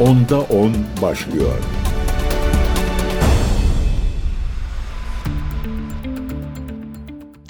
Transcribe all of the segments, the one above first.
Onda 10 başlıyor.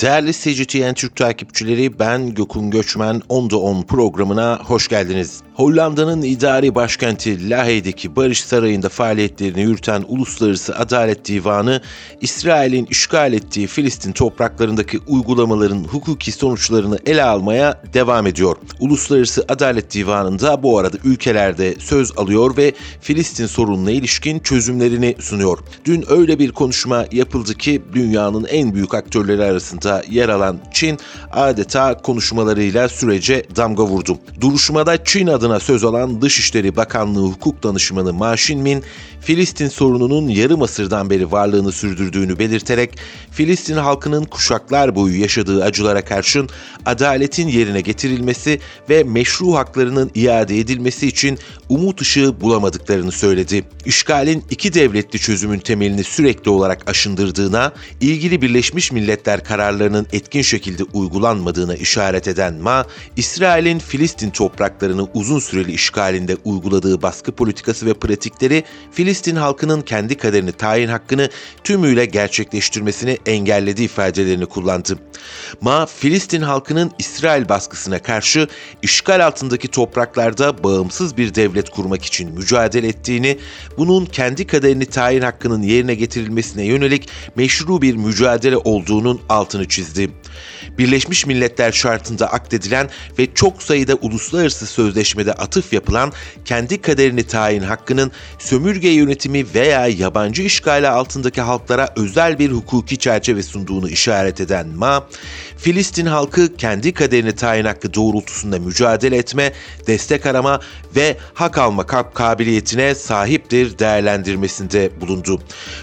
Değerli CGTN Türk takipçileri ben Gökün Göçmen Onda 10 programına hoş geldiniz. Hollanda'nın idari başkenti Lahey'deki Barış Sarayı'nda faaliyetlerini yürüten Uluslararası Adalet Divanı, İsrail'in işgal ettiği Filistin topraklarındaki uygulamaların hukuki sonuçlarını ele almaya devam ediyor. Uluslararası Adalet Divanı'nda bu arada ülkelerde söz alıyor ve Filistin sorununa ilişkin çözümlerini sunuyor. Dün öyle bir konuşma yapıldı ki dünyanın en büyük aktörleri arasında yer alan Çin adeta konuşmalarıyla sürece damga vurdu. Duruşmada Çin adına söz alan Dışişleri Bakanlığı Hukuk Danışmanı Ma Shinmin, Filistin sorununun yarım asırdan beri varlığını sürdürdüğünü belirterek Filistin halkının kuşaklar boyu yaşadığı acılara karşın adaletin yerine getirilmesi ve meşru haklarının iade edilmesi için umut ışığı bulamadıklarını söyledi. İşgalin iki devletli çözümün temelini sürekli olarak aşındırdığına, ilgili Birleşmiş Milletler kararlarının etkin şekilde uygulanmadığına işaret eden Ma, İsrail'in Filistin topraklarını uzun süreli işgalinde uyguladığı baskı politikası ve pratikleri Filistin halkının kendi kaderini tayin hakkını tümüyle gerçekleştirmesini engelledi ifadelerini kullandı. Ma, Filistin halkının İsrail baskısına karşı işgal altındaki topraklarda bağımsız bir devlet kurmak için mücadele ettiğini, bunun kendi kaderini tayin hakkının yerine getirilmesine yönelik meşru bir mücadele olduğunun altını çizdi. Birleşmiş Milletler şartında akdedilen ve çok sayıda uluslararası sözleşmede atıf yapılan kendi kaderini tayin hakkının sömürge yönetimi veya yabancı işgali altındaki halklara özel bir hukuki çerçeve sunduğunu işaret eden Ma, Filistin halkı kendi kaderini tayin hakkı doğrultusunda mücadele etme, destek arama ve hak alma kabiliyetine sahiptir değerlendirmesinde bulundu.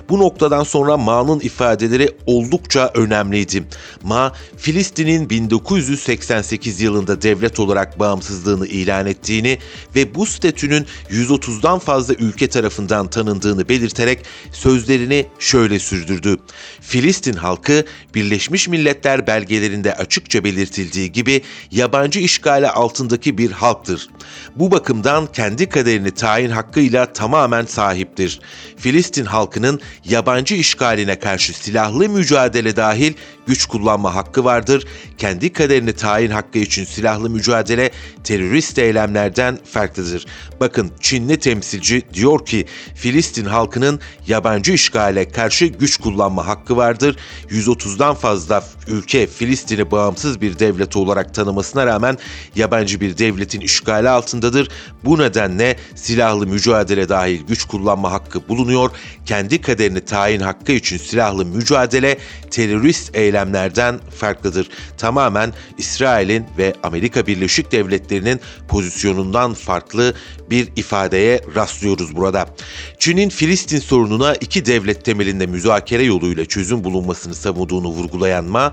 Bu noktadan sonra Ma'nın ifadeleri oldukça önemliydi. Ma, Filistin'in 1988 yılında devlet olarak bağımsızlığını ilan ettiğini ve bu statünün 130'dan fazla ülke tarafından tanındığını belirterek sözlerini şöyle sürdürdü. Filistin halkı Birleşmiş Milletler belgelerinde açıkça belirtildiği gibi yabancı işgali altındaki bir halktır. Bu bakımdan kendi kaderini tayin hakkıyla tamamen sahiptir. Filistin halkının yabancı işgaline karşı silahlı mücadele dahil güç kullanma hakkı vardır. Kendi kaderini tayin hakkı için silahlı mücadele terörist eylemlerden farklıdır. Bakın Çinli temsilci diyor ki Filistin halkının yabancı işgale karşı güç kullanma hakkı vardır. 130'dan fazla ülke Filistin'i bağımsız bir devlet olarak tanımasına rağmen yabancı bir devletin işgali altındadır. Bu nedenle silahlı mücadele dahil güç kullanma hakkı bulunuyor. Kendi kaderini tayin hakkı için silahlı mücadele terörist eylemlerden farklıdır. Tamamen İsrail'in ve Amerika Birleşik Devletleri'nin pozisyonundan farklı bir ifadeye rastlıyoruz burada. Çin'in Filistin sorununa iki devlet temelinde müzakere yoluyla çözüm bulunmasını savunduğunu vurgulayan Ma,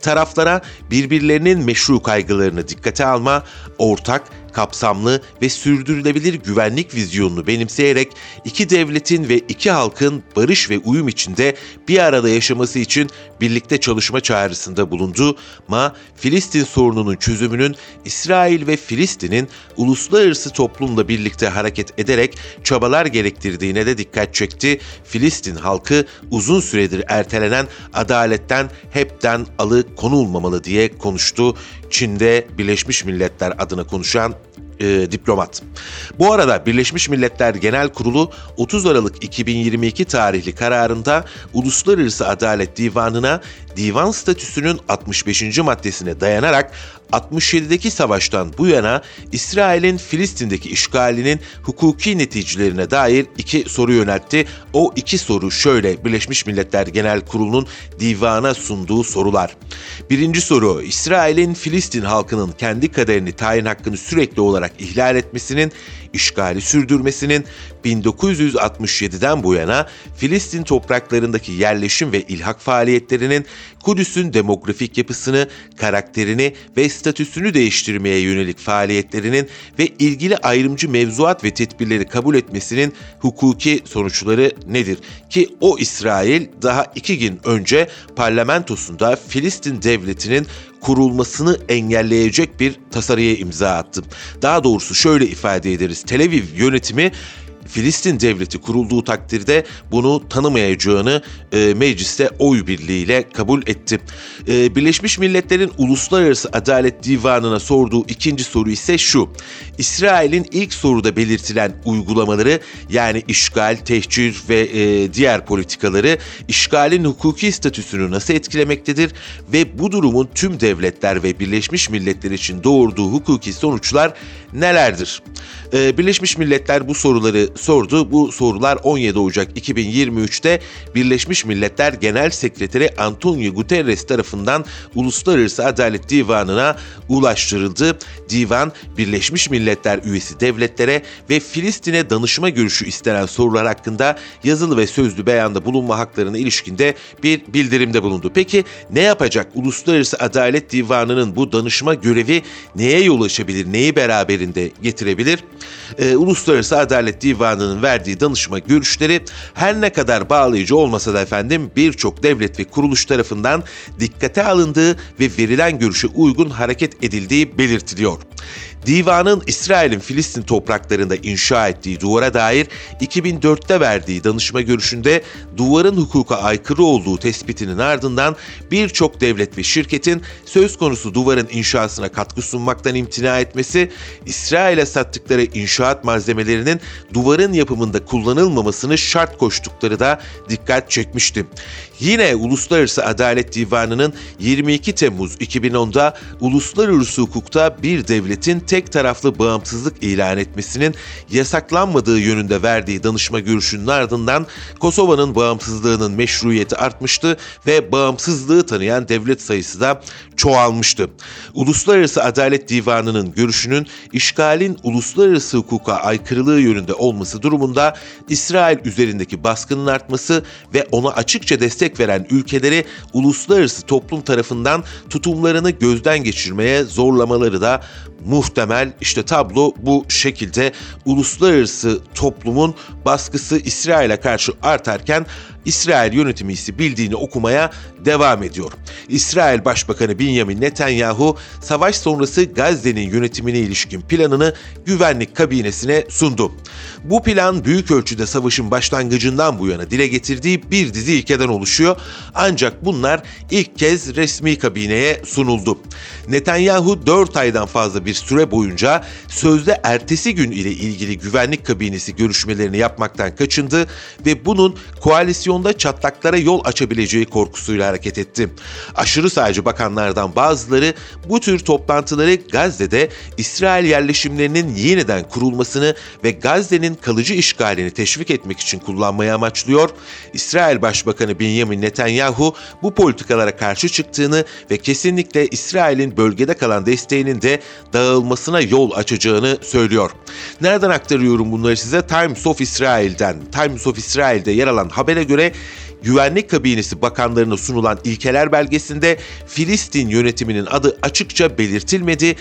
taraflara birbirlerinin meşru kaygılarını dikkate alma, ortak kapsamlı ve sürdürülebilir güvenlik vizyonunu benimseyerek iki devletin ve iki halkın barış ve uyum içinde bir arada yaşaması için birlikte çalışma çağrısında bulundu. Ma, Filistin sorununun çözümünün İsrail ve Filistin'in uluslararası toplumla birlikte hareket ederek çabalar gerektirdiğine de dikkat çekti. Filistin halkı uzun süredir ertelenen adaletten hepten alı konulmamalı diye konuştu. Çin'de Birleşmiş Milletler adına konuşan e, diplomat. Bu arada Birleşmiş Milletler Genel Kurulu 30 Aralık 2022 tarihli kararında Uluslararası Adalet Divanı'na divan statüsünün 65. maddesine dayanarak 67'deki savaştan bu yana İsrail'in Filistin'deki işgalinin hukuki neticelerine dair iki soru yöneltti. O iki soru şöyle Birleşmiş Milletler Genel Kurulu'nun divana sunduğu sorular. Birinci soru İsrail'in Filistin halkının kendi kaderini tayin hakkını sürekli olarak ihlal etmesinin işgali sürdürmesinin 1967'den bu yana Filistin topraklarındaki yerleşim ve ilhak faaliyetlerinin Kudüs'ün demografik yapısını, karakterini ve statüsünü değiştirmeye yönelik faaliyetlerinin ve ilgili ayrımcı mevzuat ve tedbirleri kabul etmesinin hukuki sonuçları nedir? Ki o İsrail daha iki gün önce parlamentosunda Filistin devletinin kurulmasını engelleyecek bir tasarıya imza attı. Daha doğrusu şöyle ifade ederiz. Tel Aviv yönetimi Filistin devleti kurulduğu takdirde bunu tanımayacağını e, mecliste oy birliğiyle kabul etti. E, Birleşmiş Milletler'in Uluslararası Adalet Divanı'na sorduğu ikinci soru ise şu. İsrail'in ilk soruda belirtilen uygulamaları yani işgal, tehcir ve e, diğer politikaları işgalin hukuki statüsünü nasıl etkilemektedir ve bu durumun tüm devletler ve Birleşmiş Milletler için doğurduğu hukuki sonuçlar nelerdir? E, Birleşmiş Milletler bu soruları sordu. Bu sorular 17 Ocak 2023'te Birleşmiş Milletler Genel Sekreteri Antonio Guterres tarafından Uluslararası Adalet Divanı'na ulaştırıldı. Divan Birleşmiş Milletler üyesi devletlere ve Filistin'e danışma görüşü istenen sorular hakkında yazılı ve sözlü beyanda bulunma haklarına ilişkinde bir bildirimde bulundu. Peki ne yapacak Uluslararası Adalet Divanı'nın bu danışma görevi neye yol açabilir, neyi beraberinde getirebilir? Ee, Uluslararası Adalet Divanı'nın verdiği danışma görüşleri her ne kadar bağlayıcı olmasa da efendim birçok devlet ve kuruluş tarafından dikkate alındığı ve verilen görüşe uygun hareket edildiği belirtiliyor. Divanın İsrail'in Filistin topraklarında inşa ettiği duvara dair 2004'te verdiği danışma görüşünde duvarın hukuka aykırı olduğu tespitinin ardından birçok devlet ve şirketin söz konusu duvarın inşasına katkı sunmaktan imtina etmesi, İsrail'e sattıkları inşaat malzemelerinin duvarın yapımında kullanılmamasını şart koştukları da dikkat çekmişti. Yine Uluslararası Adalet Divanı'nın 22 Temmuz 2010'da uluslararası hukukta bir devletin tek taraflı bağımsızlık ilan etmesinin yasaklanmadığı yönünde verdiği danışma görüşünün ardından Kosova'nın bağımsızlığının meşruiyeti artmıştı ve bağımsızlığı tanıyan devlet sayısı da çoğalmıştı. Uluslararası Adalet Divanı'nın görüşünün işgalin uluslararası hukuka aykırılığı yönünde olması durumunda İsrail üzerindeki baskının artması ve ona açıkça destek veren ülkeleri uluslararası toplum tarafından tutumlarını gözden geçirmeye zorlamaları da muhtemel. İşte tablo bu şekilde uluslararası toplumun baskısı İsrail'e karşı artarken İsrail yönetimi ise bildiğini okumaya devam ediyor. İsrail Başbakanı Benjamin Netanyahu savaş sonrası Gazze'nin yönetimine ilişkin planını güvenlik kabinesine sundu. Bu plan büyük ölçüde savaşın başlangıcından bu yana dile getirdiği bir dizi ilkeden oluşuyor. Ancak bunlar ilk kez resmi kabineye sunuldu. Netanyahu 4 aydan fazla bir süre boyunca sözde ertesi gün ile ilgili güvenlik kabinesi görüşmelerini yapmaktan kaçındı ve bunun koalisyonda çatlaklara yol açabileceği korkusuyla hareket etti. Aşırı sağcı bakanlardan bazıları bu tür toplantıları Gazze'de İsrail yerleşimlerinin yeniden kurulmasını ve Gazze'nin kalıcı işgalini teşvik etmek için kullanmayı amaçlıyor. İsrail Başbakanı Benjamin Netanyahu bu politikalara karşı çıktığını ve kesinlikle İsrail'in bölgede kalan desteğinin de dağılmasına yol açacağını söylüyor. Nereden aktarıyorum bunları size? Times of Israel'den. Times of Israel'de yer alan habere göre Güvenlik Kabinesi bakanlarına sunulan ilkeler belgesinde Filistin yönetiminin adı açıkça belirtilmedi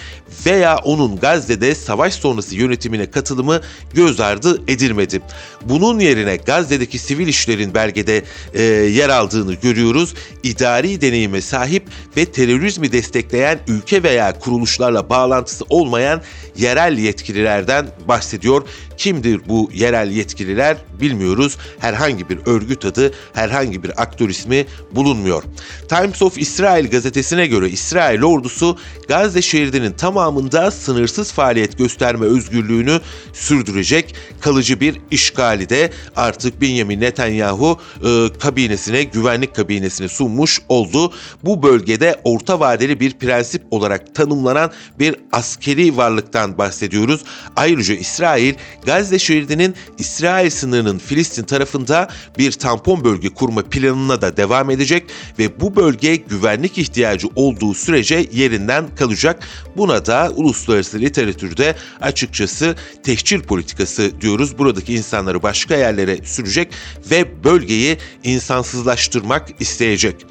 veya onun Gazze'de savaş sonrası yönetimine katılımı göz ardı edilmedi. Bunun yerine Gazze'deki sivil işlerin belgede e, yer aldığını görüyoruz. İdari deneyime sahip ve terörizmi destekleyen ülke veya kuruluşlarla bağlantısı olmayan yerel yetkililerden bahsediyor. Kimdir bu yerel yetkililer bilmiyoruz. Herhangi bir örgüt adı, herhangi bir aktör ismi bulunmuyor. Times of Israel gazetesine göre İsrail ordusu Gazze şeridinin tamamında sınırsız faaliyet gösterme özgürlüğünü sürdürecek. Kalıcı bir işgali de artık Benjamin Netanyahu e, kabinesine, güvenlik kabinesine sunmuş oldu. Bu bölgede orta vadeli bir prensip olarak tanımlanan bir askeri varlıktan bahsediyoruz. Ayrıca İsrail Gazze şeridinin İsrail sınırının Filistin tarafında bir tampon bölge kurma planına da devam edecek ve bu bölge güvenlik ihtiyacı olduğu sürece yerinden kalacak. Buna da uluslararası literatürde açıkçası tehcir politikası diyoruz. Buradaki insanları başka yerlere sürecek ve bölgeyi insansızlaştırmak isteyecek.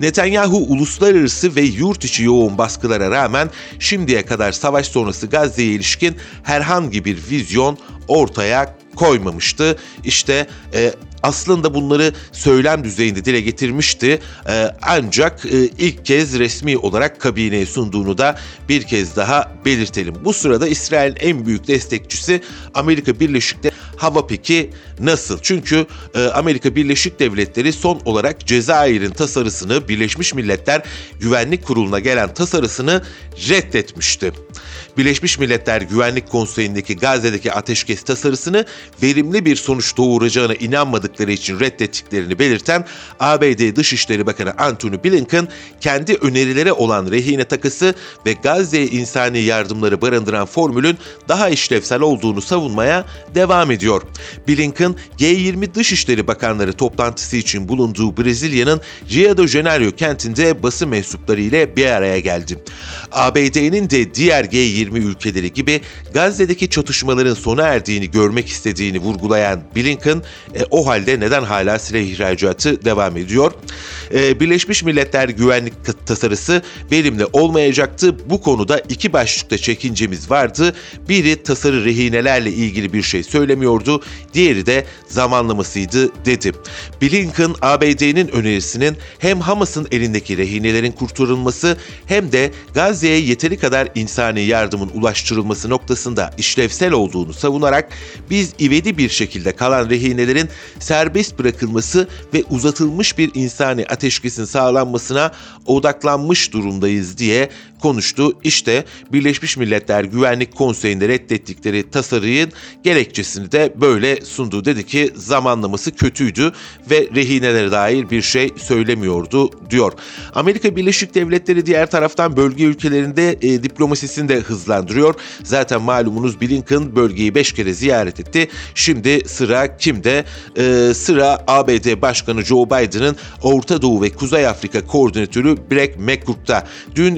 Netanyahu uluslararası ve yurt içi yoğun baskılara rağmen şimdiye kadar savaş sonrası Gazze'ye ilişkin herhangi bir vizyon ortaya koymamıştı. İşte e, aslında bunları söylem düzeyinde dile getirmişti. E, ancak e, ilk kez resmi olarak kabineye sunduğunu da bir kez daha belirtelim. Bu sırada İsrail'in en büyük destekçisi Amerika Birleşik Devletleri hava peki nasıl? Çünkü e, Amerika Birleşik Devletleri son olarak Cezayir'in tasarısını Birleşmiş Milletler Güvenlik Kurulu'na gelen tasarısını reddetmişti. Birleşmiş Milletler Güvenlik Konseyi'ndeki Gazze'deki ateşkes tasarısını verimli bir sonuç doğuracağına inanmadıkları için reddettiklerini belirten ABD Dışişleri Bakanı Antony Blinken kendi önerileri olan rehine takısı ve Gazze'ye insani yardımları barındıran formülün daha işlevsel olduğunu savunmaya devam ediyor. Blinken G20 Dışişleri Bakanları toplantısı için bulunduğu Brezilya'nın Rio de Janeiro kentinde basın mensupları ile bir araya geldi. ABD'nin de diğer G20 ülkeleri gibi Gazze'deki çatışmaların sona erdiğini görmek istediğini vurgulayan Blinken, e, o halde neden hala silah ihracatı devam ediyor? E, Birleşmiş Milletler güvenlik tasarısı verimli olmayacaktı. Bu konuda iki başlıkta çekincemiz vardı. Biri tasarı rehinelerle ilgili bir şey söylemiyordu, diğeri de zamanlamasıydı dedi. Blinken, ABD'nin önerisinin hem Hamas'ın elindeki rehinelerin kurtarılması hem de Gazze'ye yeteri kadar insani yardımın ulaştırılması noktasında işlevsel olduğunu savunarak biz ivedi bir şekilde kalan rehinelerin serbest bırakılması ve uzatılmış bir insani ateşkesin sağlanmasına odaklanmış durumdayız diye konuştu. İşte Birleşmiş Milletler Güvenlik Konseyi'nde reddettikleri tasarıyın gerekçesini de böyle sundu. Dedi ki zamanlaması kötüydü ve rehinelere dair bir şey söylemiyordu diyor. Amerika Birleşik Devletleri diğer taraftan bölge ülkelerinde e, diplomasisini de hızlandırıyor. Zaten malumunuz Blinken bölgeyi 5 kere ziyaret etti. Şimdi sıra kimde? E, sıra ABD Başkanı Joe Biden'ın Orta Doğu ve Kuzey Afrika koordinatörü Greg McCook'ta. Dün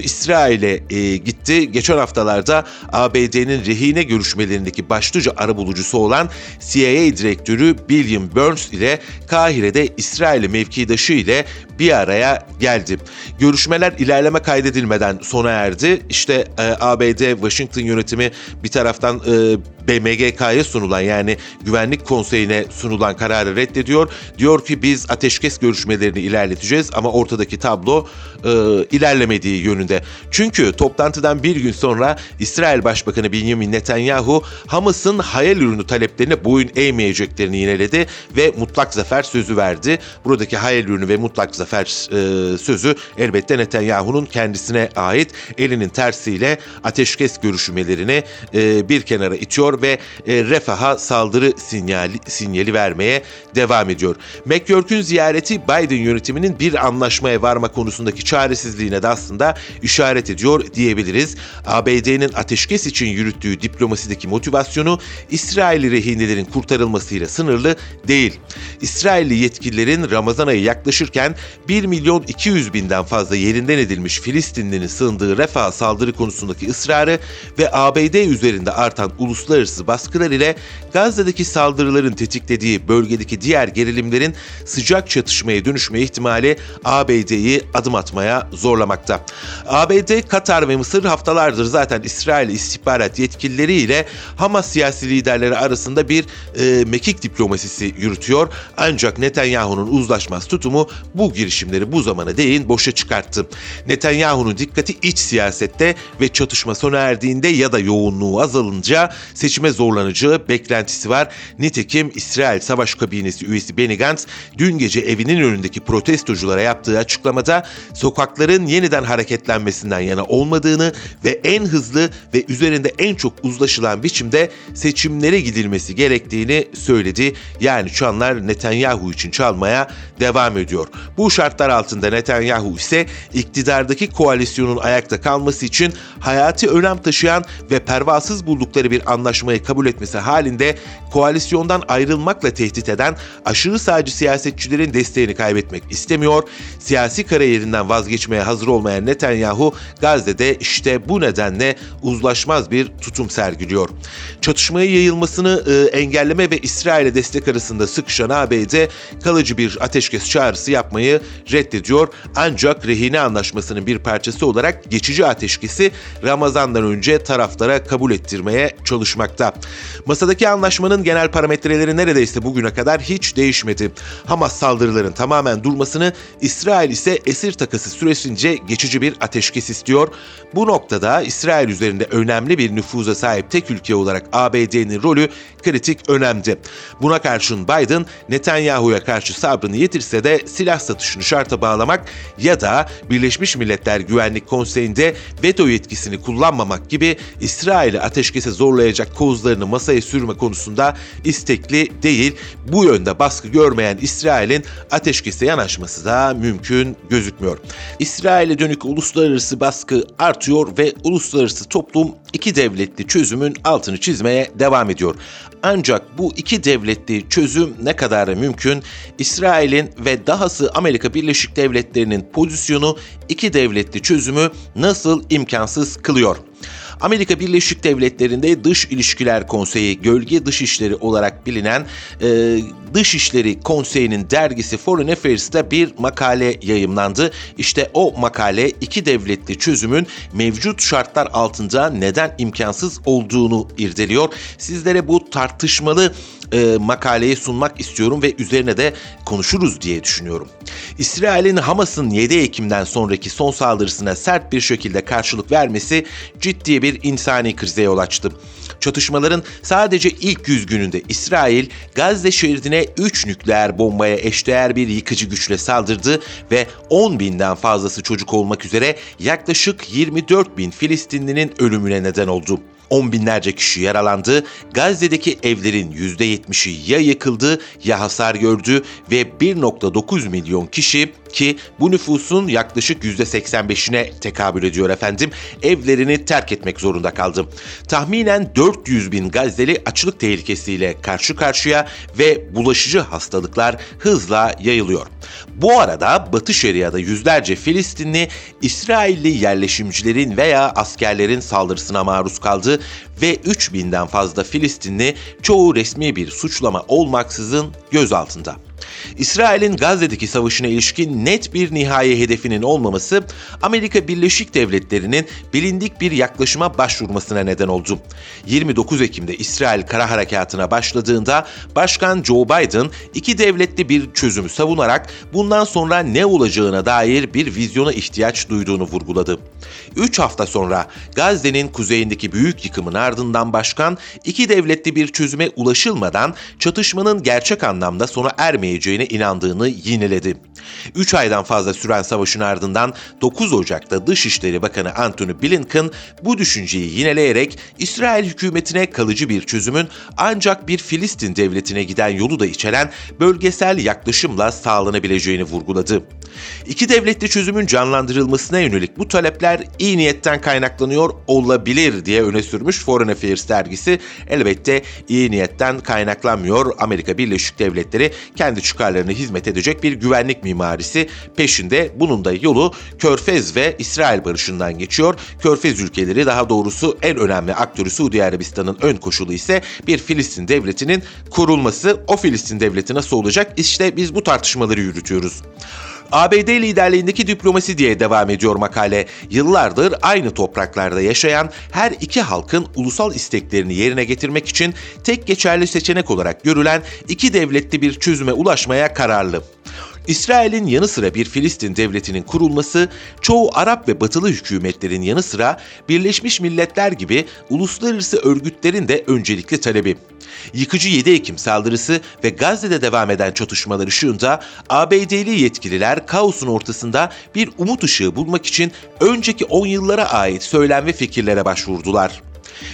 İsrail'e e, gitti. Geçen haftalarda ABD'nin rehine görüşmelerindeki başlıca arabulucusu olan CIA direktörü William Burns ile Kahire'de İsrail mevkidaşı ile bir araya geldi. Görüşmeler ilerleme kaydedilmeden sona erdi. İşte e, ABD Washington yönetimi bir taraftan e, BMGK'ya sunulan yani Güvenlik Konseyi'ne sunulan kararı reddediyor. Diyor ki biz ateşkes görüşmelerini ilerleteceğiz ama ortadaki tablo e, ilerlemediği yönünde. Çünkü toplantıdan bir gün sonra İsrail Başbakanı Benjamin Netanyahu Hamas'ın hayal ürünü taleplerine boyun eğmeyeceklerini yineledi ve mutlak zafer sözü verdi. Buradaki hayal ürünü ve mutlak zafer e, sözü elbette Netanyahu'nun kendisine ait elinin tersiyle ateşkes görüşmelerini e, bir kenara itiyor ve e, refaha saldırı sinyali, sinyali vermeye devam ediyor. McGurk'ün ziyareti Biden yönetiminin bir anlaşmaya varma konusundaki çaresizliğine de aslında işaret ediyor diyebiliriz. ABD'nin ateşkes için yürüttüğü diplomasideki motivasyonu İsrailli rehinelerin kurtarılmasıyla sınırlı değil. İsrailli yetkililerin Ramazan ayı yaklaşırken 1 milyon 200 binden fazla yerinden edilmiş Filistinlinin sığındığı refah saldırı konusundaki ısrarı ve ABD üzerinde artan uluslararası baskılar ile Gazze'deki saldırıların tetiklediği bölgedeki diğer gerilimlerin sıcak çatışmaya dönüşme ihtimali ABD'yi adım atmaya zorlamakta. ABD, Katar ve Mısır haftalardır zaten İsrail istihbarat yetkilileri ile Hamas siyasi liderleri arasında bir e, mekik diplomasisi yürütüyor. Ancak Netanyahu'nun uzlaşmaz tutumu bu girişimleri bu zamana değin boşa çıkarttı. Netanyahu'nun dikkati iç siyasette ve çatışma sona erdiğinde ya da yoğunluğu azalınca seçime zorlanacağı beklentisi var. Nitekim İsrail Savaş Kabinesi üyesi Benny Gantz dün gece evinin önündeki protestoculara yaptığı açıklamada sokakların yeniden hareketlenmesinden yana olmadığını ve en hızlı ve üzerinde en çok uzlaşılan biçimde seçimlere gidilmesi gerektiğini söyledi. Yani çanlar Netanyahu için çalmaya devam ediyor. Bu şartlar altında Netanyahu ise iktidardaki koalisyonun ayakta kalması için hayati önem taşıyan ve pervasız buldukları bir anlaşmayı kabul etmesi halinde koalisyondan ayrılmakla tehdit eden aşırı sağcı siyasetçilerin desteğini kaybetmek istemiyor. Siyasi kariyerinden vazgeçmeye hazır olmayan Netanyahu Gazze'de işte bu nedenle uzlaşmaz bir tutum sergiliyor. Çatışmaya yayılmasını e, engelleme ve İsrail'e destek arasında sıkışan ABD kalıcı bir ateşkes çağrısı yapmayı reddediyor. Ancak rehine anlaşmasının bir parçası olarak geçici ateşkesi Ramazan'dan önce taraflara kabul ettirmeye çalışmakta. Masadaki anlaşmanın genel parametreleri neredeyse bugüne kadar hiç değişmedi. Hamas saldırıların tamamen durmasını, İsrail ise esir takası süresince geçici bir ateşkes istiyor. Bu noktada İsrail üzerinde önemli bir nüfuza sahip tek ülke olarak ABD'nin rolü kritik önemli. Buna karşın Biden Netanyahu'ya karşı sabrını yitirse de silah satışını şarta bağlamak ya da Birleşmiş Milletler Güvenlik Konseyi'nde veto yetkisini kullanmamak gibi İsrail'i ateşkese zorlayacak kozlarını masaya sürme konusunda istekli değil. Bu yönde baskı görmeyen İsrail'in ateşkese yanaşması da mümkün gözükmüyor. İsrail'e dönük uluslararası baskı artıyor ve uluslararası toplum iki devletli çözümün altını çizmeye devam ediyor. Ancak bu iki devletli çözüm ne kadar mümkün? İsrail'in ve dahası Amerika Birleşik Devletleri'nin pozisyonu iki devletli çözümü nasıl imkansız kılıyor? Amerika Birleşik Devletleri'nde Dış İlişkiler Konseyi Gölge Dışişleri olarak bilinen e, Dışişleri Konseyi'nin dergisi Foreign Affairs'ta bir makale yayımlandı. İşte o makale iki devletli çözümün mevcut şartlar altında neden imkansız olduğunu irdeliyor. Sizlere bu tartışmalı e, makaleyi sunmak istiyorum ve üzerine de konuşuruz diye düşünüyorum. İsrail'in Hamas'ın 7 Ekim'den sonraki son saldırısına sert bir şekilde karşılık vermesi ciddi bir insani krize yol açtı. Çatışmaların sadece ilk 100 gününde İsrail Gazze şeridine 3 nükleer bombaya eşdeğer bir yıkıcı güçle saldırdı ve 10 binden fazlası çocuk olmak üzere yaklaşık 24 bin Filistinlinin ölümüne neden oldu. On binlerce kişi yaralandı, Gazze'deki evlerin %70'i ya yıkıldı ya hasar gördü ve 1.9 milyon kişi ki bu nüfusun yaklaşık %85'ine tekabül ediyor efendim, evlerini terk etmek zorunda kaldı. Tahminen 400 bin Gazze'li açlık tehlikesiyle karşı karşıya ve bulaşıcı hastalıklar hızla yayılıyor. Bu arada Batı Şeria'da yüzlerce Filistinli İsrailli yerleşimcilerin veya askerlerin saldırısına maruz kaldı ve 3000'den fazla Filistinli çoğu resmi bir suçlama olmaksızın gözaltında. İsrail'in Gazze'deki savaşına ilişkin net bir nihai hedefinin olmaması Amerika Birleşik Devletleri'nin bilindik bir yaklaşıma başvurmasına neden oldu. 29 Ekim'de İsrail kara harekatına başladığında Başkan Joe Biden iki devletli bir çözümü savunarak bundan sonra ne olacağına dair bir vizyona ihtiyaç duyduğunu vurguladı. 3 hafta sonra Gazze'nin kuzeyindeki büyük yıkımın ardından başkan iki devletli bir çözüme ulaşılmadan çatışmanın gerçek anlamda sona ermeyeceğine inandığını yineledi. 3 aydan fazla süren savaşın ardından 9 Ocak'ta Dışişleri Bakanı Antony Blinken bu düşünceyi yineleyerek İsrail hükümetine kalıcı bir çözümün ancak bir Filistin devletine giden yolu da içeren bölgesel yaklaşımla sağlanabileceğini vurguladı. İki devletli çözümün canlandırılmasına yönelik bu talepler iyi niyetten kaynaklanıyor olabilir diye öne sürmüş Foreign Affairs dergisi. Elbette iyi niyetten kaynaklanmıyor. Amerika Birleşik Devletleri kendi çıkarlarına hizmet edecek bir güvenlik mimarisi peşinde. Bunun da yolu Körfez ve İsrail barışından geçiyor. Körfez ülkeleri daha doğrusu en önemli aktörü Suudi Arabistan'ın ön koşulu ise bir Filistin devletinin kurulması. O Filistin devleti nasıl olacak? İşte biz bu tartışmaları yürütüyoruz. ABD liderliğindeki diplomasi diye devam ediyor makale. Yıllardır aynı topraklarda yaşayan her iki halkın ulusal isteklerini yerine getirmek için tek geçerli seçenek olarak görülen iki devletli bir çözüme ulaşmaya kararlı. İsrail'in yanı sıra bir Filistin devletinin kurulması, çoğu Arap ve Batılı hükümetlerin yanı sıra Birleşmiş Milletler gibi uluslararası örgütlerin de öncelikli talebi. Yıkıcı 7 Ekim saldırısı ve Gazze'de devam eden çatışmalar ışığında ABD'li yetkililer kaosun ortasında bir umut ışığı bulmak için önceki 10 yıllara ait söylem ve fikirlere başvurdular.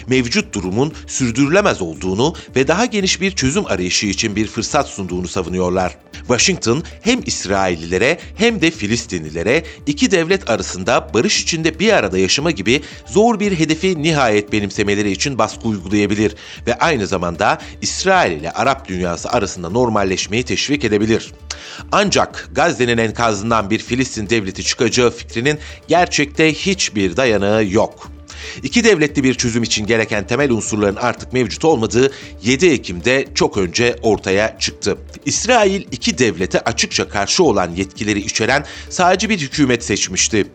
Mevcut durumun sürdürülemez olduğunu ve daha geniş bir çözüm arayışı için bir fırsat sunduğunu savunuyorlar. Washington hem İsraillilere hem de Filistinlilere iki devlet arasında barış içinde bir arada yaşama gibi zor bir hedefi nihayet benimsemeleri için baskı uygulayabilir ve aynı zamanda İsrail ile Arap dünyası arasında normalleşmeyi teşvik edebilir. Ancak Gazze'nin enkazından bir Filistin devleti çıkacağı fikrinin gerçekte hiçbir dayanağı yok. İki devletli bir çözüm için gereken temel unsurların artık mevcut olmadığı 7 Ekim'de çok önce ortaya çıktı. İsrail iki devlete açıkça karşı olan yetkileri içeren sadece bir hükümet seçmişti.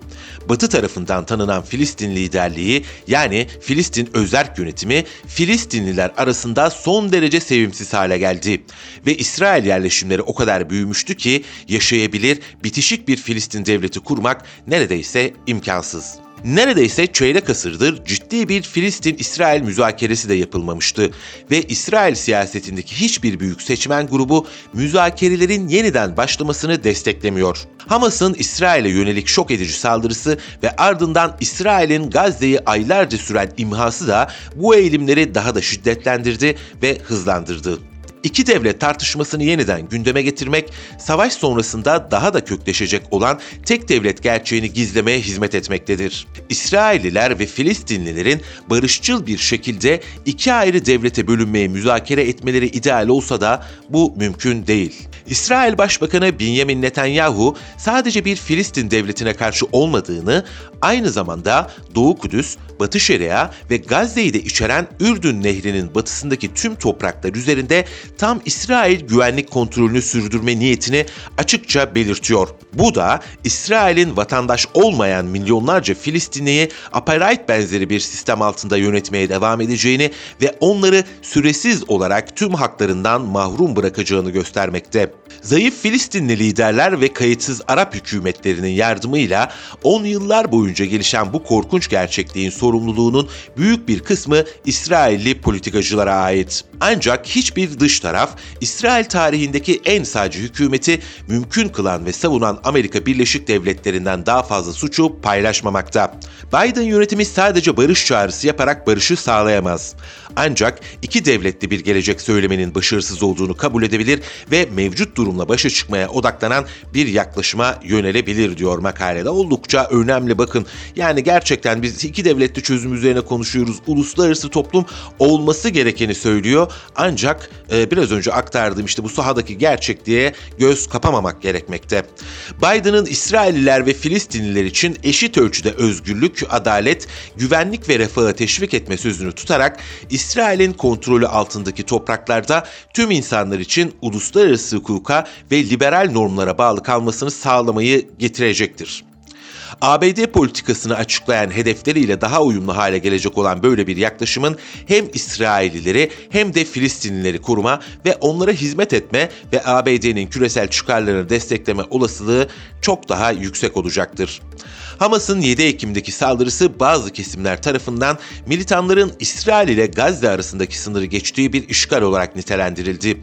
Batı tarafından tanınan Filistin liderliği yani Filistin özerk yönetimi Filistinliler arasında son derece sevimsiz hale geldi. Ve İsrail yerleşimleri o kadar büyümüştü ki yaşayabilir, bitişik bir Filistin devleti kurmak neredeyse imkansız. Neredeyse çeyrek asırdır ciddi bir Filistin-İsrail müzakeresi de yapılmamıştı ve İsrail siyasetindeki hiçbir büyük seçmen grubu müzakerelerin yeniden başlamasını desteklemiyor. Hamas'ın İsrail'e yönelik şok edici saldırısı ve ardından İsrail'in Gazze'yi aylarca süren imhası da bu eğilimleri daha da şiddetlendirdi ve hızlandırdı. İki devlet tartışmasını yeniden gündeme getirmek, savaş sonrasında daha da kökleşecek olan tek devlet gerçeğini gizlemeye hizmet etmektedir. İsrailliler ve Filistinlilerin barışçıl bir şekilde iki ayrı devlete bölünmeye müzakere etmeleri ideal olsa da bu mümkün değil. İsrail Başbakanı Benjamin Netanyahu sadece bir Filistin devletine karşı olmadığını, aynı zamanda Doğu Kudüs, Batı Şeria ve Gazze'yi de içeren Ürdün Nehri'nin batısındaki tüm topraklar üzerinde tam İsrail güvenlik kontrolünü sürdürme niyetini açıkça belirtiyor. Bu da İsrail'in vatandaş olmayan milyonlarca Filistinliyi apartheid benzeri bir sistem altında yönetmeye devam edeceğini ve onları süresiz olarak tüm haklarından mahrum bırakacağını göstermekte. Zayıf Filistinli liderler ve kayıtsız Arap hükümetlerinin yardımıyla 10 yıllar boyunca gelişen bu korkunç gerçekliğin sorumluluğunun büyük bir kısmı İsrailli politikacılara ait. Ancak hiçbir dış taraf İsrail tarihindeki en sağcı hükümeti mümkün kılan ve savunan Amerika Birleşik Devletleri'nden daha fazla suçu paylaşmamakta. Biden yönetimi sadece barış çağrısı yaparak barışı sağlayamaz. Ancak iki devletli bir gelecek söylemenin başarısız olduğunu kabul edebilir ve mevcut durumla başa çıkmaya odaklanan bir yaklaşıma yönelebilir diyor makalede. Oldukça önemli bakın. Yani gerçekten biz iki devletli çözüm üzerine konuşuyoruz. Uluslararası toplum olması gerekeni söylüyor. Ancak e, biraz önce aktardığım işte bu sahadaki gerçekliğe göz kapamamak gerekmekte. Biden'ın İsrailliler ve Filistinliler için eşit ölçüde özgürlük, adalet, güvenlik ve refahı teşvik etme sözünü tutarak İsrail'in kontrolü altındaki topraklarda tüm insanlar için uluslararası hukuka ve liberal normlara bağlı kalmasını sağlamayı getirecektir. ABD politikasını açıklayan hedefleriyle daha uyumlu hale gelecek olan böyle bir yaklaşımın hem İsraillileri hem de Filistinlileri koruma ve onlara hizmet etme ve ABD'nin küresel çıkarlarını destekleme olasılığı çok daha yüksek olacaktır. Hamas'ın 7 Ekim'deki saldırısı bazı kesimler tarafından militanların İsrail ile Gazze arasındaki sınırı geçtiği bir işgal olarak nitelendirildi.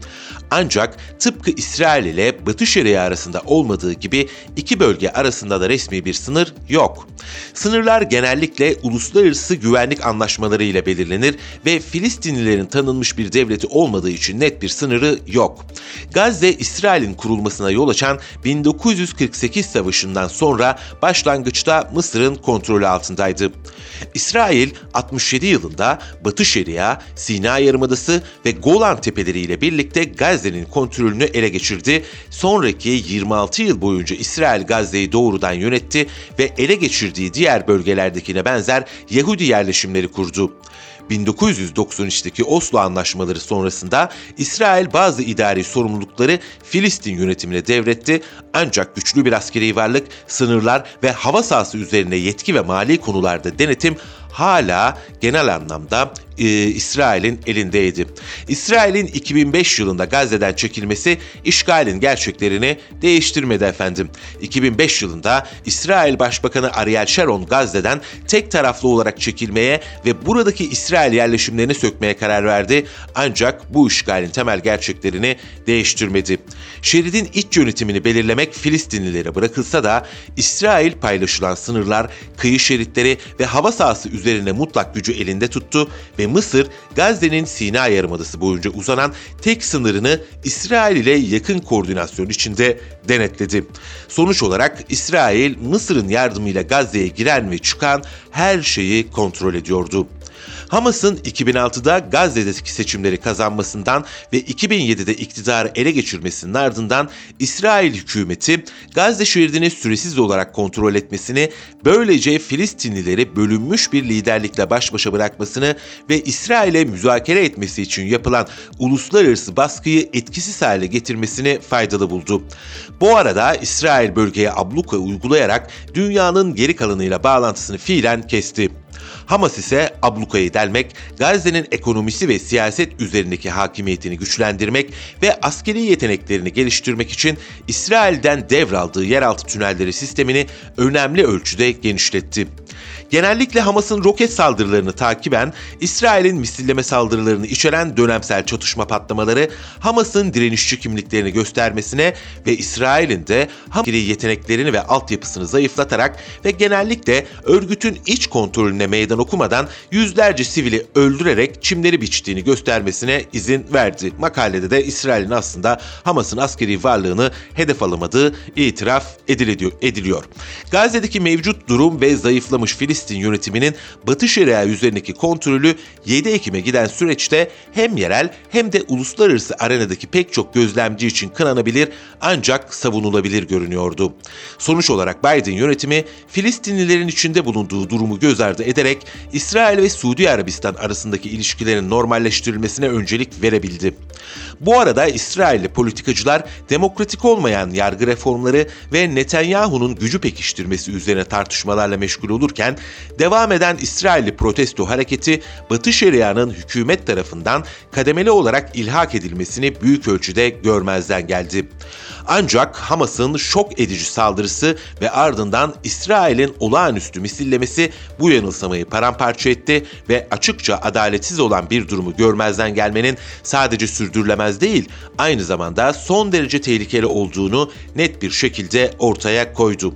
Ancak tıpkı İsrail ile Batı Şeria arasında olmadığı gibi iki bölge arasında da resmi bir sınır yok. Sınırlar genellikle uluslararası güvenlik anlaşmaları ile belirlenir ve Filistinlilerin tanınmış bir devleti olmadığı için net bir sınırı yok. Gazze, İsrail'in kurulmasına yol açan 1948 Savaşı'ndan sonra başlangıçta Mısır'ın kontrolü altındaydı. İsrail 67 yılında Batı Şeria, Sina Yarımadası ve Golan Tepeleri ile birlikte Gazze'nin kontrolünü ele geçirdi. Sonraki 26 yıl boyunca İsrail Gazze'yi doğrudan yönetti ve ele geçirdiği diğer bölgelerdekine benzer Yahudi yerleşimleri kurdu. 1993'teki Oslo anlaşmaları sonrasında İsrail bazı idari sorumlulukları Filistin yönetimine devretti ancak güçlü bir askeri varlık, sınırlar ve hava sahası üzerine yetki ve mali konularda denetim hala genel anlamda e, İsrail'in elindeydi. İsrail'in 2005 yılında Gazze'den çekilmesi işgalin gerçeklerini değiştirmedi efendim. 2005 yılında İsrail Başbakanı Ariel Sharon Gazze'den tek taraflı olarak çekilmeye ve buradaki İsrail yerleşimlerini sökmeye karar verdi. Ancak bu işgalin temel gerçeklerini değiştirmedi. Şeridin iç yönetimini belirlemek Filistinlilere bırakılsa da İsrail paylaşılan sınırlar, kıyı şeritleri ve hava sahası üzerine mutlak gücü elinde tuttu ve Mısır, Gazze'nin Sina Yarımadası boyunca uzanan tek sınırını İsrail ile yakın koordinasyon içinde denetledi. Sonuç olarak İsrail, Mısır'ın yardımıyla Gazze'ye giren ve çıkan her şeyi kontrol ediyordu. Hamas'ın 2006'da Gazze'deki seçimleri kazanmasından ve 2007'de iktidarı ele geçirmesinin ardından İsrail hükümeti Gazze şeridini süresiz olarak kontrol etmesini, böylece Filistinlileri bölünmüş bir liderlikle baş başa bırakmasını ve İsrail'e müzakere etmesi için yapılan uluslararası baskıyı etkisiz hale getirmesini faydalı buldu. Bu arada İsrail bölgeye abluka uygulayarak dünyanın geri kalanıyla bağlantısını fiilen kesti. Hamas ise ablukayı delmek, Gazze'nin ekonomisi ve siyaset üzerindeki hakimiyetini güçlendirmek ve askeri yeteneklerini geliştirmek için İsrail'den devraldığı yeraltı tünelleri sistemini önemli ölçüde genişletti. Genellikle Hamas'ın roket saldırılarını takiben İsrail'in misilleme saldırılarını içeren dönemsel çatışma patlamaları Hamas'ın direnişçi kimliklerini göstermesine ve İsrail'in de Hamas'ın yeteneklerini ve altyapısını zayıflatarak ve genellikle örgütün iç kontrolüne meydan okumadan yüzlerce sivili öldürerek çimleri biçtiğini göstermesine izin verdi. Makalede de İsrail'in aslında Hamas'ın askeri varlığını hedef alamadığı itiraf ediliyor. ediliyor. Gazze'deki mevcut durum ve zayıflamış Filistin yönetiminin Batı Şeria üzerindeki kontrolü 7 Ekim'e giden süreçte hem yerel hem de uluslararası arenadaki pek çok gözlemci için kınanabilir ancak savunulabilir görünüyordu. Sonuç olarak Biden yönetimi Filistinlilerin içinde bulunduğu durumu göz ardı ederek İsrail ve Suudi Arabistan arasındaki ilişkilerin normalleştirilmesine öncelik verebildi. Bu arada İsrailli politikacılar demokratik olmayan yargı reformları ve Netanyahu'nun gücü pekiştirmesi üzerine tartışmalarla meşgul olurken devam eden İsrailli protesto hareketi Batı Şeria'nın hükümet tarafından kademeli olarak ilhak edilmesini büyük ölçüde görmezden geldi. Ancak Hamas'ın şok edici saldırısı ve ardından İsrail'in olağanüstü misillemesi bu yanılsamayı paramparça etti ve açıkça adaletsiz olan bir durumu görmezden gelmenin sadece sürdürülemez değil, aynı zamanda son derece tehlikeli olduğunu net bir şekilde ortaya koydu.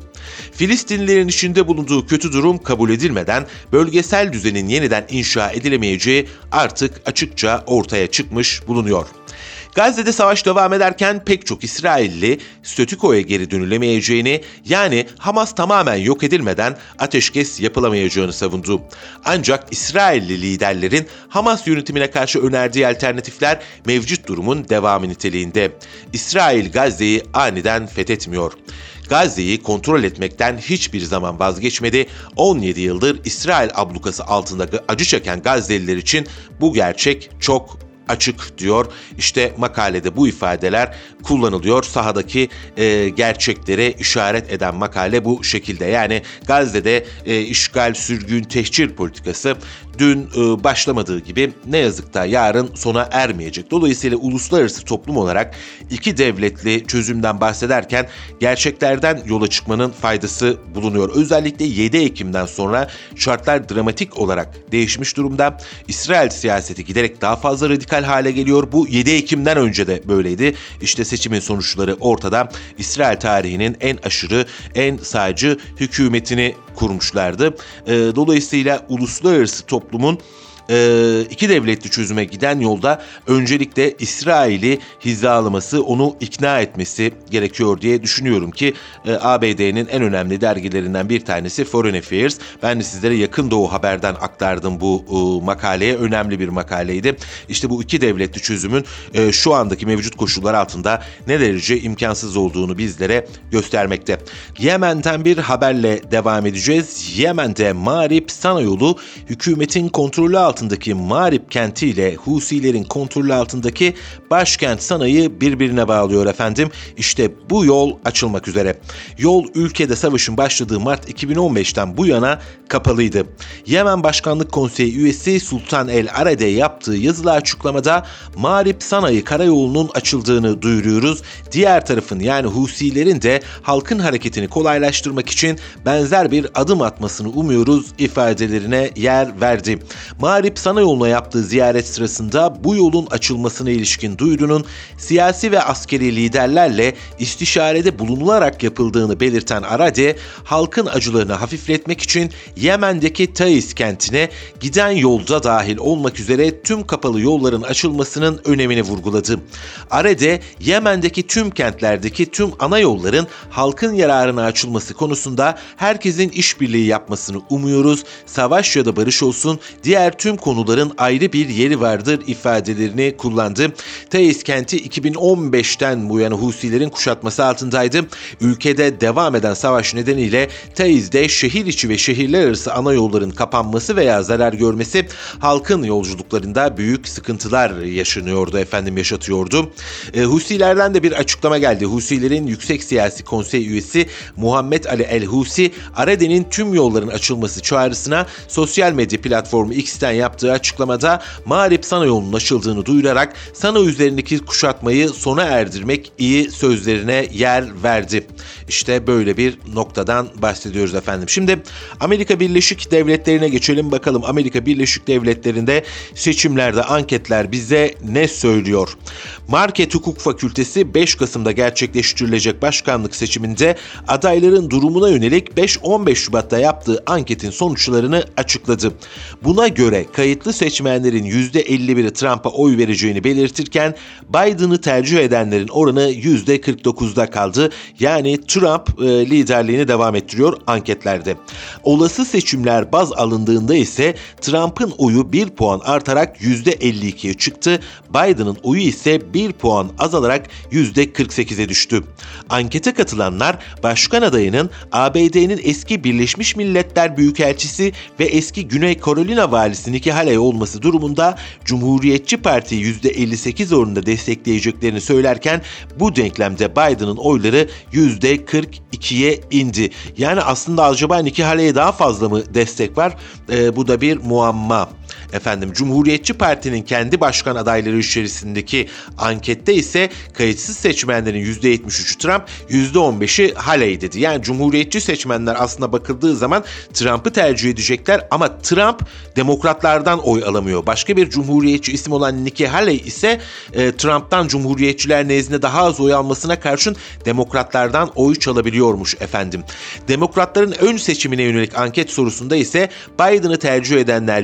Filistinlilerin içinde bulunduğu kötü durum kabul edilmeden bölgesel düzenin yeniden inşa edilemeyeceği artık açıkça ortaya çıkmış bulunuyor. Gazze'de savaş devam ederken pek çok İsrailli statükoya geri dönülemeyeceğini yani Hamas tamamen yok edilmeden ateşkes yapılamayacağını savundu. Ancak İsrailli liderlerin Hamas yönetimine karşı önerdiği alternatifler mevcut durumun devamı niteliğinde. İsrail Gazze'yi aniden fethetmiyor. Gazze'yi kontrol etmekten hiçbir zaman vazgeçmedi. 17 yıldır İsrail ablukası altında acı çeken Gazze'liler için bu gerçek çok açık diyor. İşte makalede bu ifadeler kullanılıyor. Sahadaki e, gerçeklere işaret eden makale bu şekilde. Yani Gazze'de e, işgal, sürgün, tehcir politikası dün e, başlamadığı gibi ne yazık da yarın sona ermeyecek. Dolayısıyla uluslararası toplum olarak iki devletli çözümden bahsederken gerçeklerden yola çıkmanın faydası bulunuyor. Özellikle 7 Ekim'den sonra şartlar dramatik olarak değişmiş durumda. İsrail siyaseti giderek daha fazla radikal hale geliyor. Bu 7 Ekim'den önce de böyleydi. İşte seçimin sonuçları ortada. İsrail tarihinin en aşırı, en sağcı hükümetini kurmuşlardı. E, dolayısıyla uluslararası toplumun e, iki devletli çözüme giden yolda öncelikle İsrail'i hizalaması, onu ikna etmesi gerekiyor diye düşünüyorum ki e, ABD'nin en önemli dergilerinden bir tanesi Foreign Affairs. Ben de sizlere yakın doğu haberden aktardım bu e, makaleye. Önemli bir makaleydi. İşte bu iki devletli çözümün e, şu andaki mevcut koşullar altında ne derece imkansız olduğunu bizlere göstermekte. Yemen'den bir haberle devam edeceğiz. Yemen'de Marib Sana yolu hükümetin kontrolü altında altındaki Marib kenti ile Husilerin kontrolü altındaki başkent Sana'yı birbirine bağlıyor efendim. İşte bu yol açılmak üzere. Yol ülkede savaşın başladığı Mart 2015'ten bu yana kapalıydı. Yemen Başkanlık Konseyi üyesi Sultan El Arade yaptığı yazılı açıklamada Marib Sana'yı karayolunun açıldığını duyuruyoruz. Diğer tarafın yani Husilerin de halkın hareketini kolaylaştırmak için benzer bir adım atmasını umuyoruz ifadelerine yer verdi. Marib Mağrip Sana yoluna yaptığı ziyaret sırasında bu yolun açılmasına ilişkin duyurunun siyasi ve askeri liderlerle istişarede bulunularak yapıldığını belirten Arade, halkın acılarını hafifletmek için Yemen'deki Taiz kentine giden yolda dahil olmak üzere tüm kapalı yolların açılmasının önemini vurguladı. Arade, Yemen'deki tüm kentlerdeki tüm ana yolların halkın yararına açılması konusunda herkesin işbirliği yapmasını umuyoruz. Savaş ya da barış olsun diğer tüm konuların ayrı bir yeri vardır ifadelerini kullandı. Taiz kenti 2015'ten bu yana Husilerin kuşatması altındaydı. Ülkede devam eden savaş nedeniyle Taiz'de şehir içi ve şehirler arası ana yolların kapanması veya zarar görmesi halkın yolculuklarında büyük sıkıntılar yaşanıyordu efendim yaşatıyordu. E, Husilerden de bir açıklama geldi. Husilerin Yüksek Siyasi Konsey üyesi Muhammed Ali El Husi, Arade'nin tüm yolların açılması çağrısına sosyal medya platformu X'ten yaptığı açıklamada Mağrip Sana yolunun açıldığını duyurarak Sana üzerindeki kuşatmayı sona erdirmek iyi sözlerine yer verdi. İşte böyle bir noktadan bahsediyoruz efendim. Şimdi Amerika Birleşik Devletleri'ne geçelim bakalım. Amerika Birleşik Devletleri'nde seçimlerde anketler bize ne söylüyor? Market Hukuk Fakültesi 5 Kasım'da gerçekleştirilecek başkanlık seçiminde adayların durumuna yönelik 5-15 Şubat'ta yaptığı anketin sonuçlarını açıkladı. Buna göre kayıtlı seçmenlerin %51'i Trump'a oy vereceğini belirtirken Biden'ı tercih edenlerin oranı %49'da kaldı. Yani Trump e, liderliğini devam ettiriyor anketlerde. Olası seçimler baz alındığında ise Trump'ın oyu 1 puan artarak %52'ye çıktı. Biden'ın oyu ise 1 puan azalarak %48'e düştü. Ankete katılanlar başkan adayının ABD'nin eski Birleşmiş Milletler Büyükelçisi ve eski Güney Carolina valisi Haley olması durumunda Cumhuriyetçi Parti'yi %58 oranında destekleyeceklerini söylerken bu denklemde Biden'ın oyları %42'ye indi. Yani aslında acaba Nikki Haley'e daha fazla mı destek var? Ee, bu da bir muamma. Efendim Cumhuriyetçi Parti'nin kendi başkan adayları içerisindeki ankette ise kayıtsız seçmenlerin %73'ü Trump, %15'i Haley dedi. Yani Cumhuriyetçi seçmenler aslında bakıldığı zaman Trump'ı tercih edecekler ama Trump demokratlardan oy alamıyor. Başka bir Cumhuriyetçi isim olan Nikki Haley ise e, Trump'tan Cumhuriyetçiler nezdinde daha az oy almasına karşın demokratlardan oy çalabiliyormuş efendim. Demokratların ön seçimine yönelik anket sorusunda ise Biden'ı tercih edenler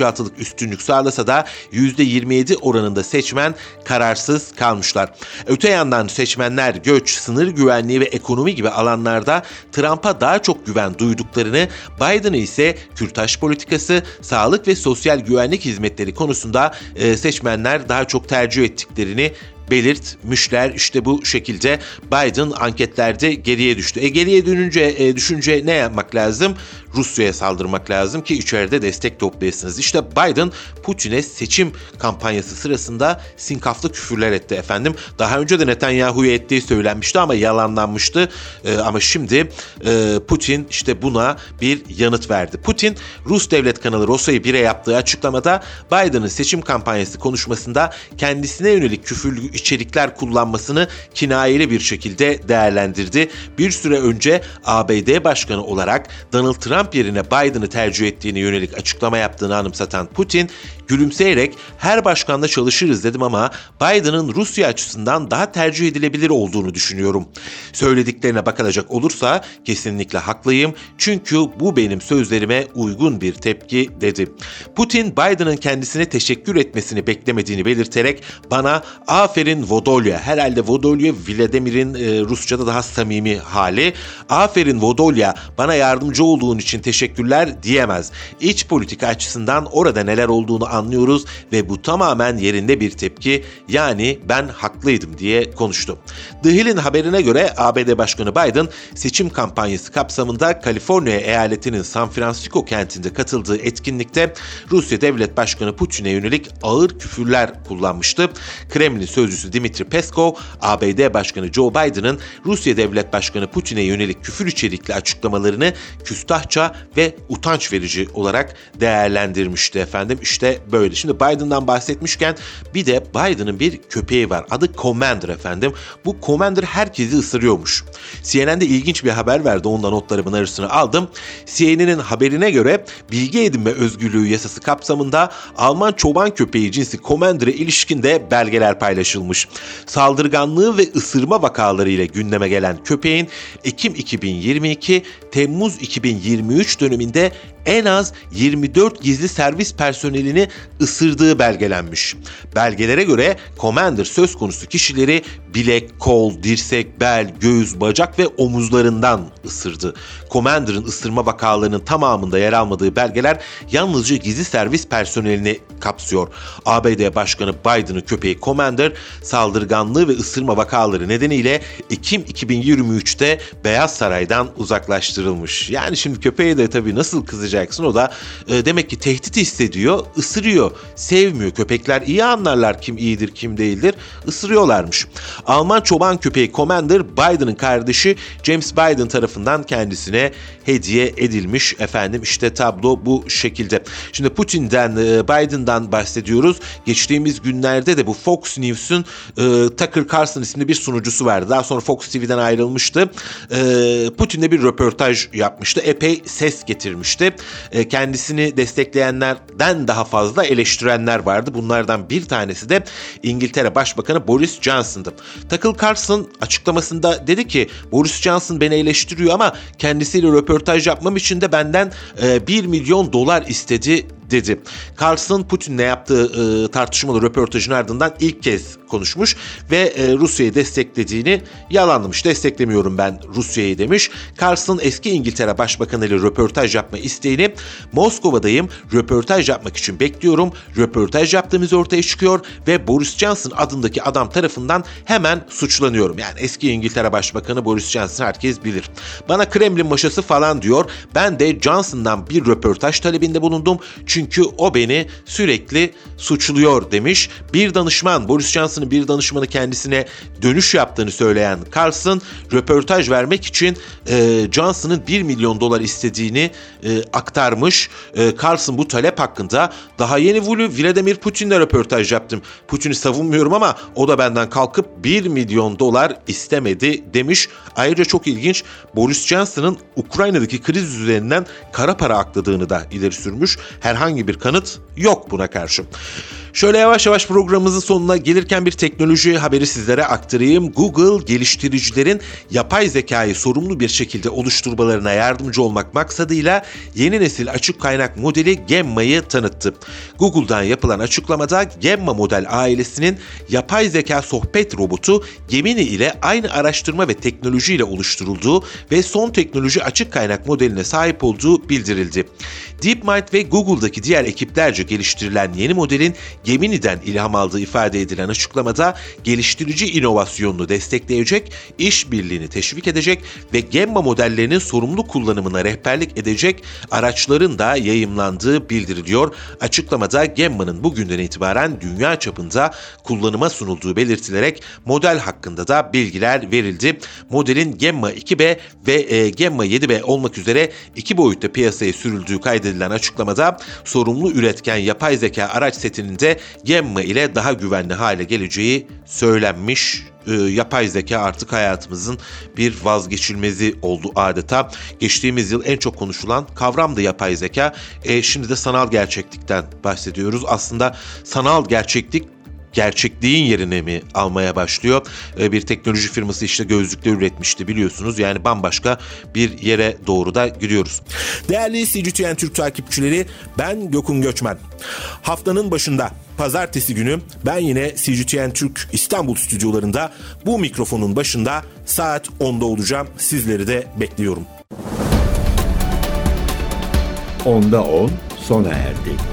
%66'lık üstünlük sağlasa da %27 oranında seçmen kararsız kalmışlar. Öte yandan seçmenler göç, sınır güvenliği ve ekonomi gibi alanlarda Trump'a daha çok güven duyduklarını, Biden'ı ise kürtaj politikası, sağlık ve sosyal güvenlik hizmetleri konusunda e, seçmenler daha çok tercih ettiklerini belirtmişler. İşte bu şekilde Biden anketlerde geriye düştü. E geriye dönünce e, düşünce ne yapmak lazım? Rusya'ya saldırmak lazım ki içeride destek toplayasınız. İşte Biden Putin'e seçim kampanyası sırasında sinkaflı küfürler etti efendim. Daha önce de Netanyahu'ya ettiği söylenmişti ama yalanlanmıştı. E, ama şimdi e, Putin işte buna bir yanıt verdi. Putin Rus devlet kanalı Rosa'yı bire yaptığı açıklamada Biden'ın seçim kampanyası konuşmasında kendisine yönelik küfürlü içerikler kullanmasını kinayeli bir şekilde değerlendirdi. Bir süre önce ABD Başkanı olarak Donald Trump yerine Biden'ı tercih ettiğini yönelik açıklama yaptığını anımsatan Putin, gülümseyerek her başkanla çalışırız dedim ama Biden'ın Rusya açısından daha tercih edilebilir olduğunu düşünüyorum. Söylediklerine bakılacak olursa kesinlikle haklıyım çünkü bu benim sözlerime uygun bir tepki dedi. Putin Biden'ın kendisine teşekkür etmesini beklemediğini belirterek bana aferin Vodolya herhalde Vodolya Vladimir'in e, Rusça'da daha samimi hali aferin Vodolya bana yardımcı olduğun için teşekkürler diyemez. İç politika açısından orada neler olduğunu anlıyoruz ve bu tamamen yerinde bir tepki yani ben haklıydım diye konuştu. The Hill'in haberine göre ABD Başkanı Biden seçim kampanyası kapsamında Kaliforniya eyaletinin San Francisco kentinde katıldığı etkinlikte Rusya Devlet Başkanı Putin'e yönelik ağır küfürler kullanmıştı. Kremlin sözcüsü Dimitri Peskov, ABD Başkanı Joe Biden'ın Rusya Devlet Başkanı Putin'e yönelik küfür içerikli açıklamalarını küstahça ve utanç verici olarak değerlendirmişti efendim. İşte böyle. Şimdi Biden'dan bahsetmişken bir de Biden'ın bir köpeği var. Adı Commander efendim. Bu Commander herkesi ısırıyormuş. CNN'de ilginç bir haber verdi. Ondan notlarımın arasına aldım. CNN'in haberine göre bilgi edinme özgürlüğü yasası kapsamında Alman çoban köpeği cinsi Commander'e ilişkin de belgeler paylaşılmış. Saldırganlığı ve ısırma vakaları ile gündeme gelen köpeğin Ekim 2022, Temmuz 2023 döneminde en az 24 gizli servis personelini ısırdığı belgelenmiş. Belgelere göre Commander söz konusu kişileri bilek, kol, dirsek, bel, göğüs, bacak ve omuzlarından ısırdı. Commander'ın ısırma vakalarının tamamında yer almadığı belgeler yalnızca gizli servis personelini kapsıyor. ABD Başkanı Biden'ın köpeği Commander saldırganlığı ve ısırma vakaları nedeniyle Ekim 2023'te Beyaz Saray'dan uzaklaştırılmış. Yani şimdi köpeğe de tabii nasıl kızacaksın o da e, demek ki tehdit hissediyor, ısırıyor, sevmiyor. Köpekler iyi anlarlar kim iyidir kim değildir, ısırıyorlarmış. Alman çoban köpeği Commander Biden'ın kardeşi James Biden tarafından kendisine hediye edilmiş efendim. İşte tablo bu şekilde. Şimdi Putin'den, e, Biden'dan bahsediyoruz. Geçtiğimiz günlerde de bu Fox News'un e, Tucker Carlson isimli bir sunucusu vardı. Daha sonra Fox TV'den ayrılmıştı. E, Putin'le bir röportaj yapmıştı. Epey ses getirmişti. E, kendisini destekleyenlerden daha fazla eleştirenler vardı. Bunlardan bir tanesi de İngiltere Başbakanı Boris Johnson'dı. Tucker Carlson açıklamasında dedi ki Boris Johnson beni eleştiriyor ama kendisiyle röportaj yapmam için de benden e, 1 milyon dolar istedi dedi. Carlson Putin'le yaptığı e, tartışmalı röportajın ardından ilk kez konuşmuş ve e, Rusya'yı desteklediğini yalanlamış. Desteklemiyorum ben Rusya'yı demiş. Carlson eski İngiltere Başbakanı ile röportaj yapma isteğini Moskova'dayım röportaj yapmak için bekliyorum. Röportaj yaptığımız ortaya çıkıyor ve Boris Johnson adındaki adam tarafından hemen suçlanıyorum. Yani eski İngiltere Başbakanı Boris Johnson herkes bilir. Bana Kremlin maşası falan diyor. Ben de Johnson'dan bir röportaj talebinde bulundum. Çünkü o beni sürekli suçluyor demiş. Bir danışman Boris Johnson'ın bir danışmanı kendisine dönüş yaptığını söyleyen Carlson röportaj vermek için e, Johnson'ın 1 milyon dolar istediğini e, aktarmış. E, Carlson bu talep hakkında daha yeni Vladimir Putin'le röportaj yaptım. Putin'i savunmuyorum ama o da benden kalkıp 1 milyon dolar istemedi demiş. Ayrıca çok ilginç Boris Johnson'ın Ukrayna'daki kriz üzerinden kara para akladığını da ileri sürmüş. Herhangi bir kanıt yok buna karşı. Şöyle yavaş yavaş programımızın sonuna gelirken bir teknoloji haberi sizlere aktarayım. Google geliştiricilerin yapay zekayı sorumlu bir şekilde oluşturmalarına yardımcı olmak maksadıyla yeni nesil açık kaynak modeli Gemma'yı tanıttı. Google'dan yapılan açıklamada Gemma model ailesinin yapay zeka sohbet robotu Gemini ile aynı araştırma ve teknoloji ile oluşturulduğu ve son teknoloji açık kaynak modeline sahip olduğu bildirildi. DeepMind ve Google'daki diğer ekiplerce geliştirilen yeni modelin Gemini'den ilham aldığı ifade edilen açıklamada geliştirici inovasyonunu destekleyecek, işbirliğini teşvik edecek ve Gemma modellerinin sorumlu kullanımına rehberlik edecek araçların da yayımlandığı bildiriliyor. Açıklamada Gemma'nın bugünden itibaren dünya çapında kullanıma sunulduğu belirtilerek model hakkında da bilgiler verildi. Modelin Gemma 2B ve e, Gemma 7B olmak üzere iki boyutta piyasaya sürüldüğü kaydedilen açıklamada sorumlu üretken yapay zeka araç setinin de Gemma ile daha güvenli hale geleceği söylenmiş e, yapay zeka artık hayatımızın bir vazgeçilmezi oldu adeta. Geçtiğimiz yıl en çok konuşulan kavram da yapay zeka. E, şimdi de sanal gerçeklikten bahsediyoruz. Aslında sanal gerçeklik gerçekliğin yerine mi almaya başlıyor? E, bir teknoloji firması işte gözlükler üretmişti biliyorsunuz. Yani bambaşka bir yere doğru da gidiyoruz. Değerli CGTN Türk takipçileri ben Gökün Göçmen. Haftanın başında pazartesi günü ben yine CGTN Türk İstanbul stüdyolarında bu mikrofonun başında saat 10'da olacağım. Sizleri de bekliyorum. Onda 10 sona erdi.